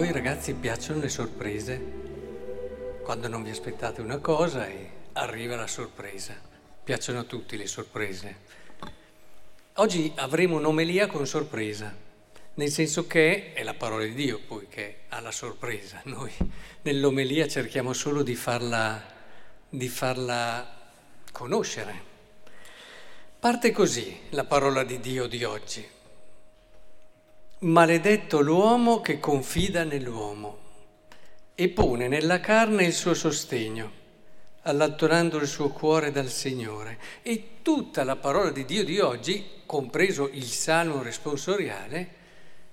Voi ragazzi piacciono le sorprese? Quando non vi aspettate una cosa e arriva la sorpresa. Piacciono a tutti le sorprese. Oggi avremo un'omelia con sorpresa, nel senso che è la parola di Dio poi che ha la sorpresa. Noi nell'omelia cerchiamo solo di farla, di farla conoscere. Parte così la parola di Dio di oggi. Maledetto l'uomo che confida nell'uomo e pone nella carne il suo sostegno, allontanando il suo cuore dal Signore. E tutta la parola di Dio di oggi, compreso il salmo responsoriale,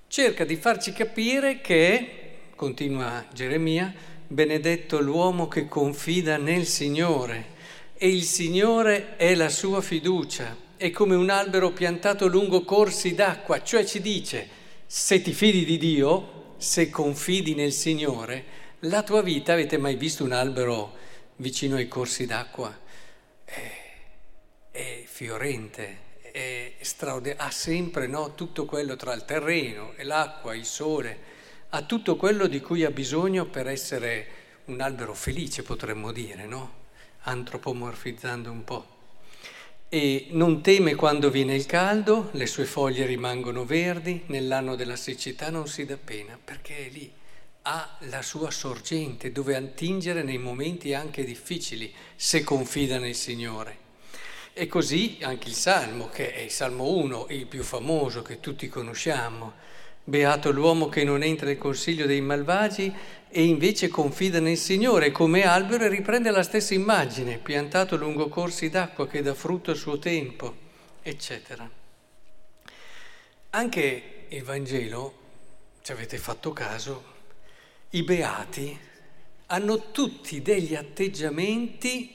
cerca di farci capire che, continua Geremia, benedetto l'uomo che confida nel Signore e il Signore è la sua fiducia, è come un albero piantato lungo corsi d'acqua, cioè ci dice se ti fidi di Dio, se confidi nel Signore, la tua vita, avete mai visto un albero vicino ai corsi d'acqua? È, è fiorente, è straordinario, ha sempre no, tutto quello tra il terreno e l'acqua, il sole, ha tutto quello di cui ha bisogno per essere un albero felice, potremmo dire, no? Antropomorfizzando un po' e non teme quando viene il caldo, le sue foglie rimangono verdi, nell'anno della siccità non si dà pena, perché è lì, ha la sua sorgente dove attingere nei momenti anche difficili, se confida nel Signore. E così anche il Salmo, che è il Salmo 1, il più famoso che tutti conosciamo, Beato l'uomo che non entra nel consiglio dei malvagi e invece confida nel Signore come albero e riprende la stessa immagine, piantato lungo corsi d'acqua che dà frutto a suo tempo, eccetera. Anche il Vangelo, ci avete fatto caso, i beati hanno tutti degli atteggiamenti,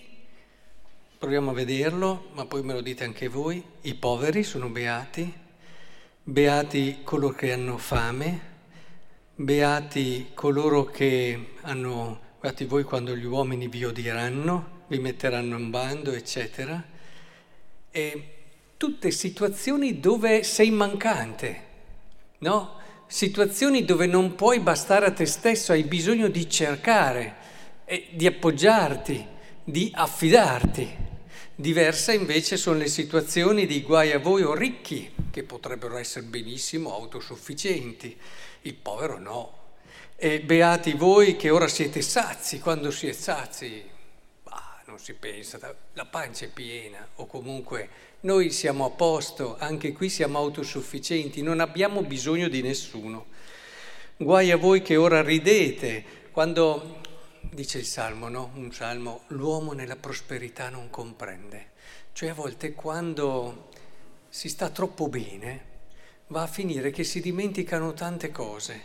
proviamo a vederlo, ma poi me lo dite anche voi, i poveri sono beati, Beati coloro che hanno fame, beati coloro che hanno, beati voi quando gli uomini vi odieranno, vi metteranno in bando, eccetera. E tutte situazioni dove sei mancante, no? Situazioni dove non puoi bastare a te stesso, hai bisogno di cercare, di appoggiarti, di affidarti. Diversa invece sono le situazioni di guai a voi o ricchi, che potrebbero essere benissimo autosufficienti, il povero no. E beati voi che ora siete sazi, quando si è sazi, bah, non si pensa, la pancia è piena, o comunque noi siamo a posto, anche qui siamo autosufficienti, non abbiamo bisogno di nessuno. Guai a voi che ora ridete, quando dice il Salmo, no? Un Salmo, l'uomo nella prosperità non comprende. Cioè a volte quando si sta troppo bene va a finire che si dimenticano tante cose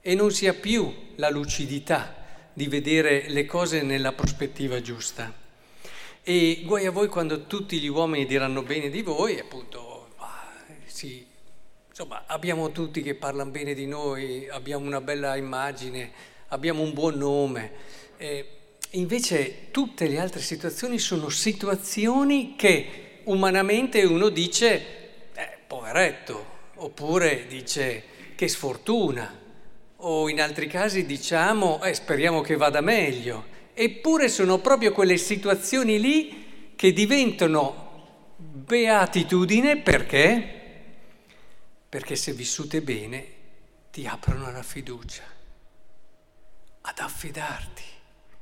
e non si ha più la lucidità di vedere le cose nella prospettiva giusta. E guai a voi quando tutti gli uomini diranno bene di voi, appunto, sì, insomma, abbiamo tutti che parlano bene di noi, abbiamo una bella immagine, abbiamo un buon nome. Eh, invece tutte le altre situazioni sono situazioni che umanamente uno dice, eh, poveretto, oppure dice che sfortuna, o in altri casi diciamo, eh, speriamo che vada meglio. Eppure sono proprio quelle situazioni lì che diventano beatitudine perché? Perché se vissute bene ti aprono la fiducia ad affidarti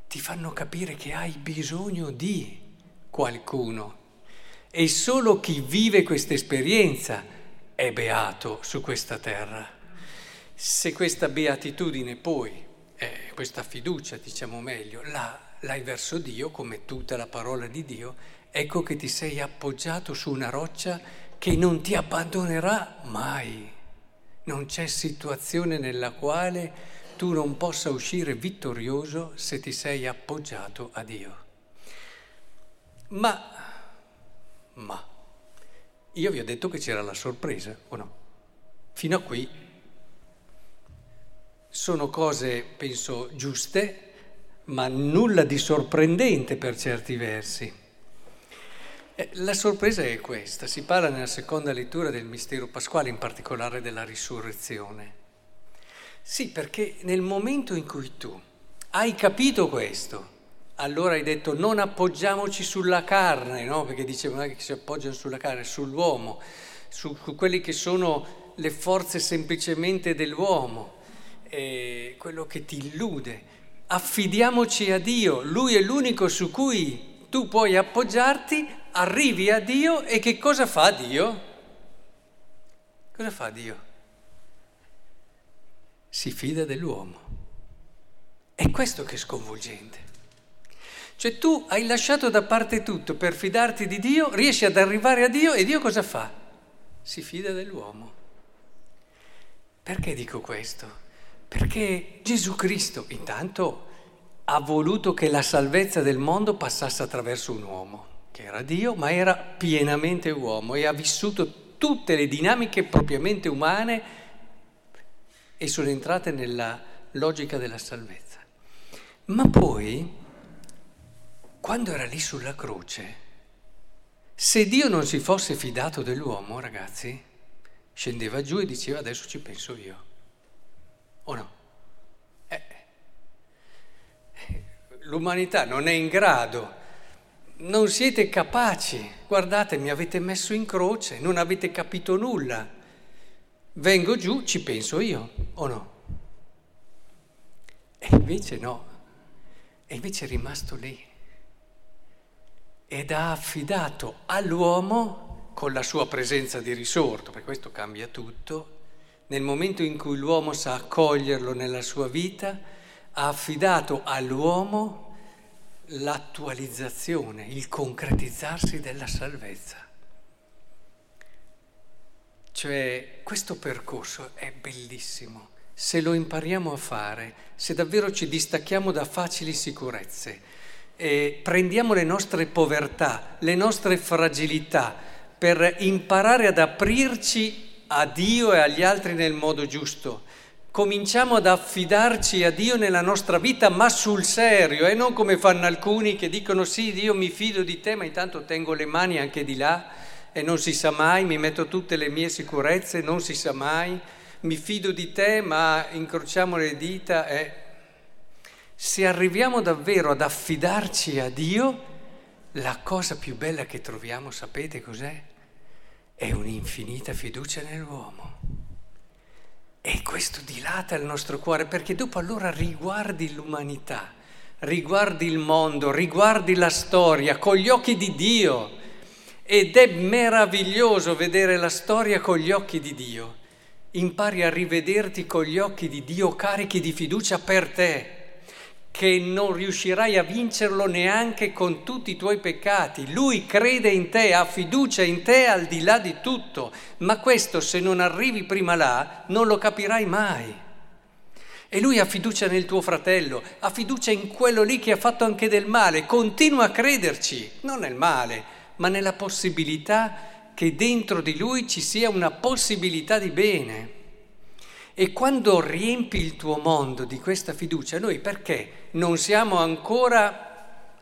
ti fanno capire che hai bisogno di qualcuno. E solo chi vive questa esperienza è beato su questa terra. Se questa beatitudine poi, eh, questa fiducia diciamo meglio, la, l'hai verso Dio, come tutta la parola di Dio, ecco che ti sei appoggiato su una roccia che non ti abbandonerà mai. Non c'è situazione nella quale tu non possa uscire vittorioso se ti sei appoggiato a Dio. Ma, ma, io vi ho detto che c'era la sorpresa, o no? Fino a qui sono cose, penso, giuste, ma nulla di sorprendente per certi versi. Eh, la sorpresa è questa, si parla nella seconda lettura del mistero pasquale, in particolare della risurrezione. Sì, perché nel momento in cui tu hai capito questo, allora hai detto non appoggiamoci sulla carne, no? Perché dicevano che si appoggiano sulla carne, sull'uomo, su quelli che sono le forze semplicemente dell'uomo, eh, quello che ti illude. Affidiamoci a Dio, Lui è l'unico su cui tu puoi appoggiarti, arrivi a Dio e che cosa fa Dio? Cosa fa Dio? Si fida dell'uomo. È questo che è sconvolgente. Cioè tu hai lasciato da parte tutto per fidarti di Dio, riesci ad arrivare a Dio e Dio cosa fa? Si fida dell'uomo. Perché dico questo? Perché Gesù Cristo intanto ha voluto che la salvezza del mondo passasse attraverso un uomo, che era Dio, ma era pienamente uomo e ha vissuto tutte le dinamiche propriamente umane e sono entrate nella logica della salvezza. Ma poi quando era lì sulla croce, se Dio non si fosse fidato dell'uomo, ragazzi, scendeva giù e diceva adesso ci penso io. O no? Eh, l'umanità non è in grado, non siete capaci, guardate, mi avete messo in croce, non avete capito nulla. Vengo giù, ci penso io, o no? E invece no, e invece è rimasto lì ed ha affidato all'uomo, con la sua presenza di risorto, perché questo cambia tutto, nel momento in cui l'uomo sa accoglierlo nella sua vita, ha affidato all'uomo l'attualizzazione, il concretizzarsi della salvezza. Cioè, questo percorso è bellissimo. Se lo impariamo a fare, se davvero ci distacchiamo da facili sicurezze, eh, prendiamo le nostre povertà, le nostre fragilità per imparare ad aprirci a Dio e agli altri nel modo giusto. Cominciamo ad affidarci a Dio nella nostra vita, ma sul serio, e non come fanno alcuni che dicono sì, Dio mi fido di te, ma intanto tengo le mani anche di là e non si sa mai, mi metto tutte le mie sicurezze, non si sa mai, mi fido di te, ma incrociamo le dita e se arriviamo davvero ad affidarci a Dio, la cosa più bella che troviamo, sapete cos'è? È un'infinita fiducia nell'uomo. E questo dilata il nostro cuore perché dopo allora riguardi l'umanità, riguardi il mondo, riguardi la storia con gli occhi di Dio. Ed è meraviglioso vedere la storia con gli occhi di Dio. Impari a rivederti con gli occhi di Dio carichi di fiducia per te che non riuscirai a vincerlo neanche con tutti i tuoi peccati. Lui crede in te, ha fiducia in te al di là di tutto, ma questo se non arrivi prima là non lo capirai mai. E lui ha fiducia nel tuo fratello, ha fiducia in quello lì che ha fatto anche del male, continua a crederci, non nel male, ma nella possibilità che dentro di lui ci sia una possibilità di bene. E quando riempi il tuo mondo di questa fiducia, noi perché non siamo ancora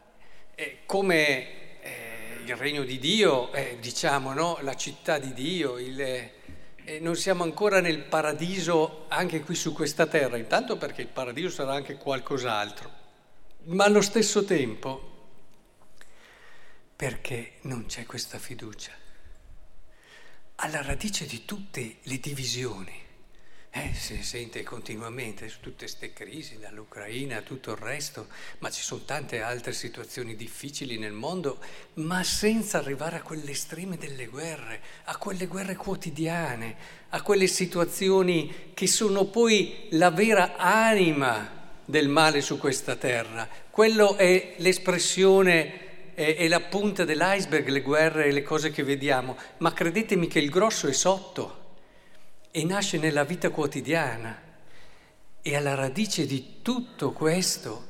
eh, come eh, il regno di Dio, eh, diciamo, no? la città di Dio, il, eh, non siamo ancora nel paradiso anche qui su questa terra, intanto perché il paradiso sarà anche qualcos'altro, ma allo stesso tempo perché non c'è questa fiducia. Alla radice di tutte le divisioni eh, si sente continuamente su tutte queste crisi, dall'Ucraina a tutto il resto, ma ci sono tante altre situazioni difficili nel mondo, ma senza arrivare a quelle estreme delle guerre, a quelle guerre quotidiane, a quelle situazioni che sono poi la vera anima del male su questa terra. Quello è l'espressione è, la punta dell'iceberg, le guerre e le cose che vediamo, ma credetemi che il grosso è sotto e nasce nella vita quotidiana. E alla radice di tutto questo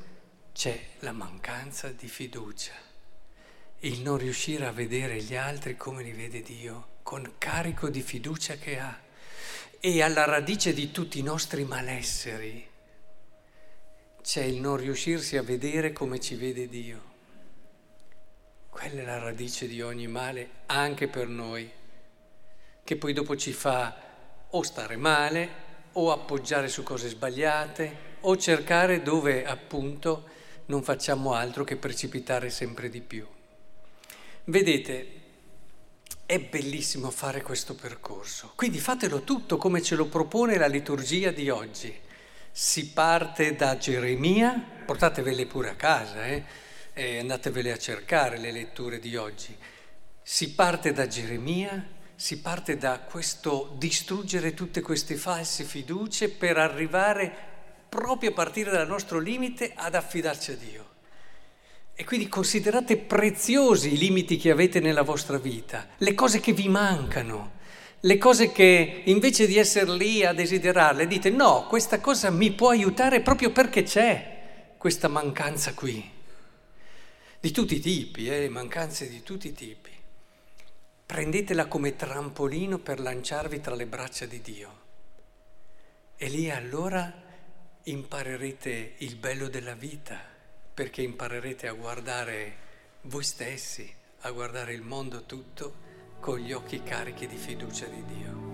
c'è la mancanza di fiducia, il non riuscire a vedere gli altri come li vede Dio, con carico di fiducia che ha. E alla radice di tutti i nostri malesseri c'è il non riuscirsi a vedere come ci vede Dio. Quella è la radice di ogni male anche per noi, che poi dopo ci fa o stare male o appoggiare su cose sbagliate o cercare dove appunto non facciamo altro che precipitare sempre di più. Vedete, è bellissimo fare questo percorso, quindi fatelo tutto come ce lo propone la liturgia di oggi. Si parte da Geremia, portatevele pure a casa, eh? e andatevele a cercare le letture di oggi. Si parte da Geremia, si parte da questo distruggere tutte queste false fiducie per arrivare proprio a partire dal nostro limite ad affidarci a Dio. E quindi considerate preziosi i limiti che avete nella vostra vita, le cose che vi mancano, le cose che invece di essere lì a desiderarle dite no, questa cosa mi può aiutare proprio perché c'è questa mancanza qui. Di tutti i tipi, eh, mancanze di tutti i tipi. Prendetela come trampolino per lanciarvi tra le braccia di Dio. E lì allora imparerete il bello della vita, perché imparerete a guardare voi stessi, a guardare il mondo tutto con gli occhi carichi di fiducia di Dio.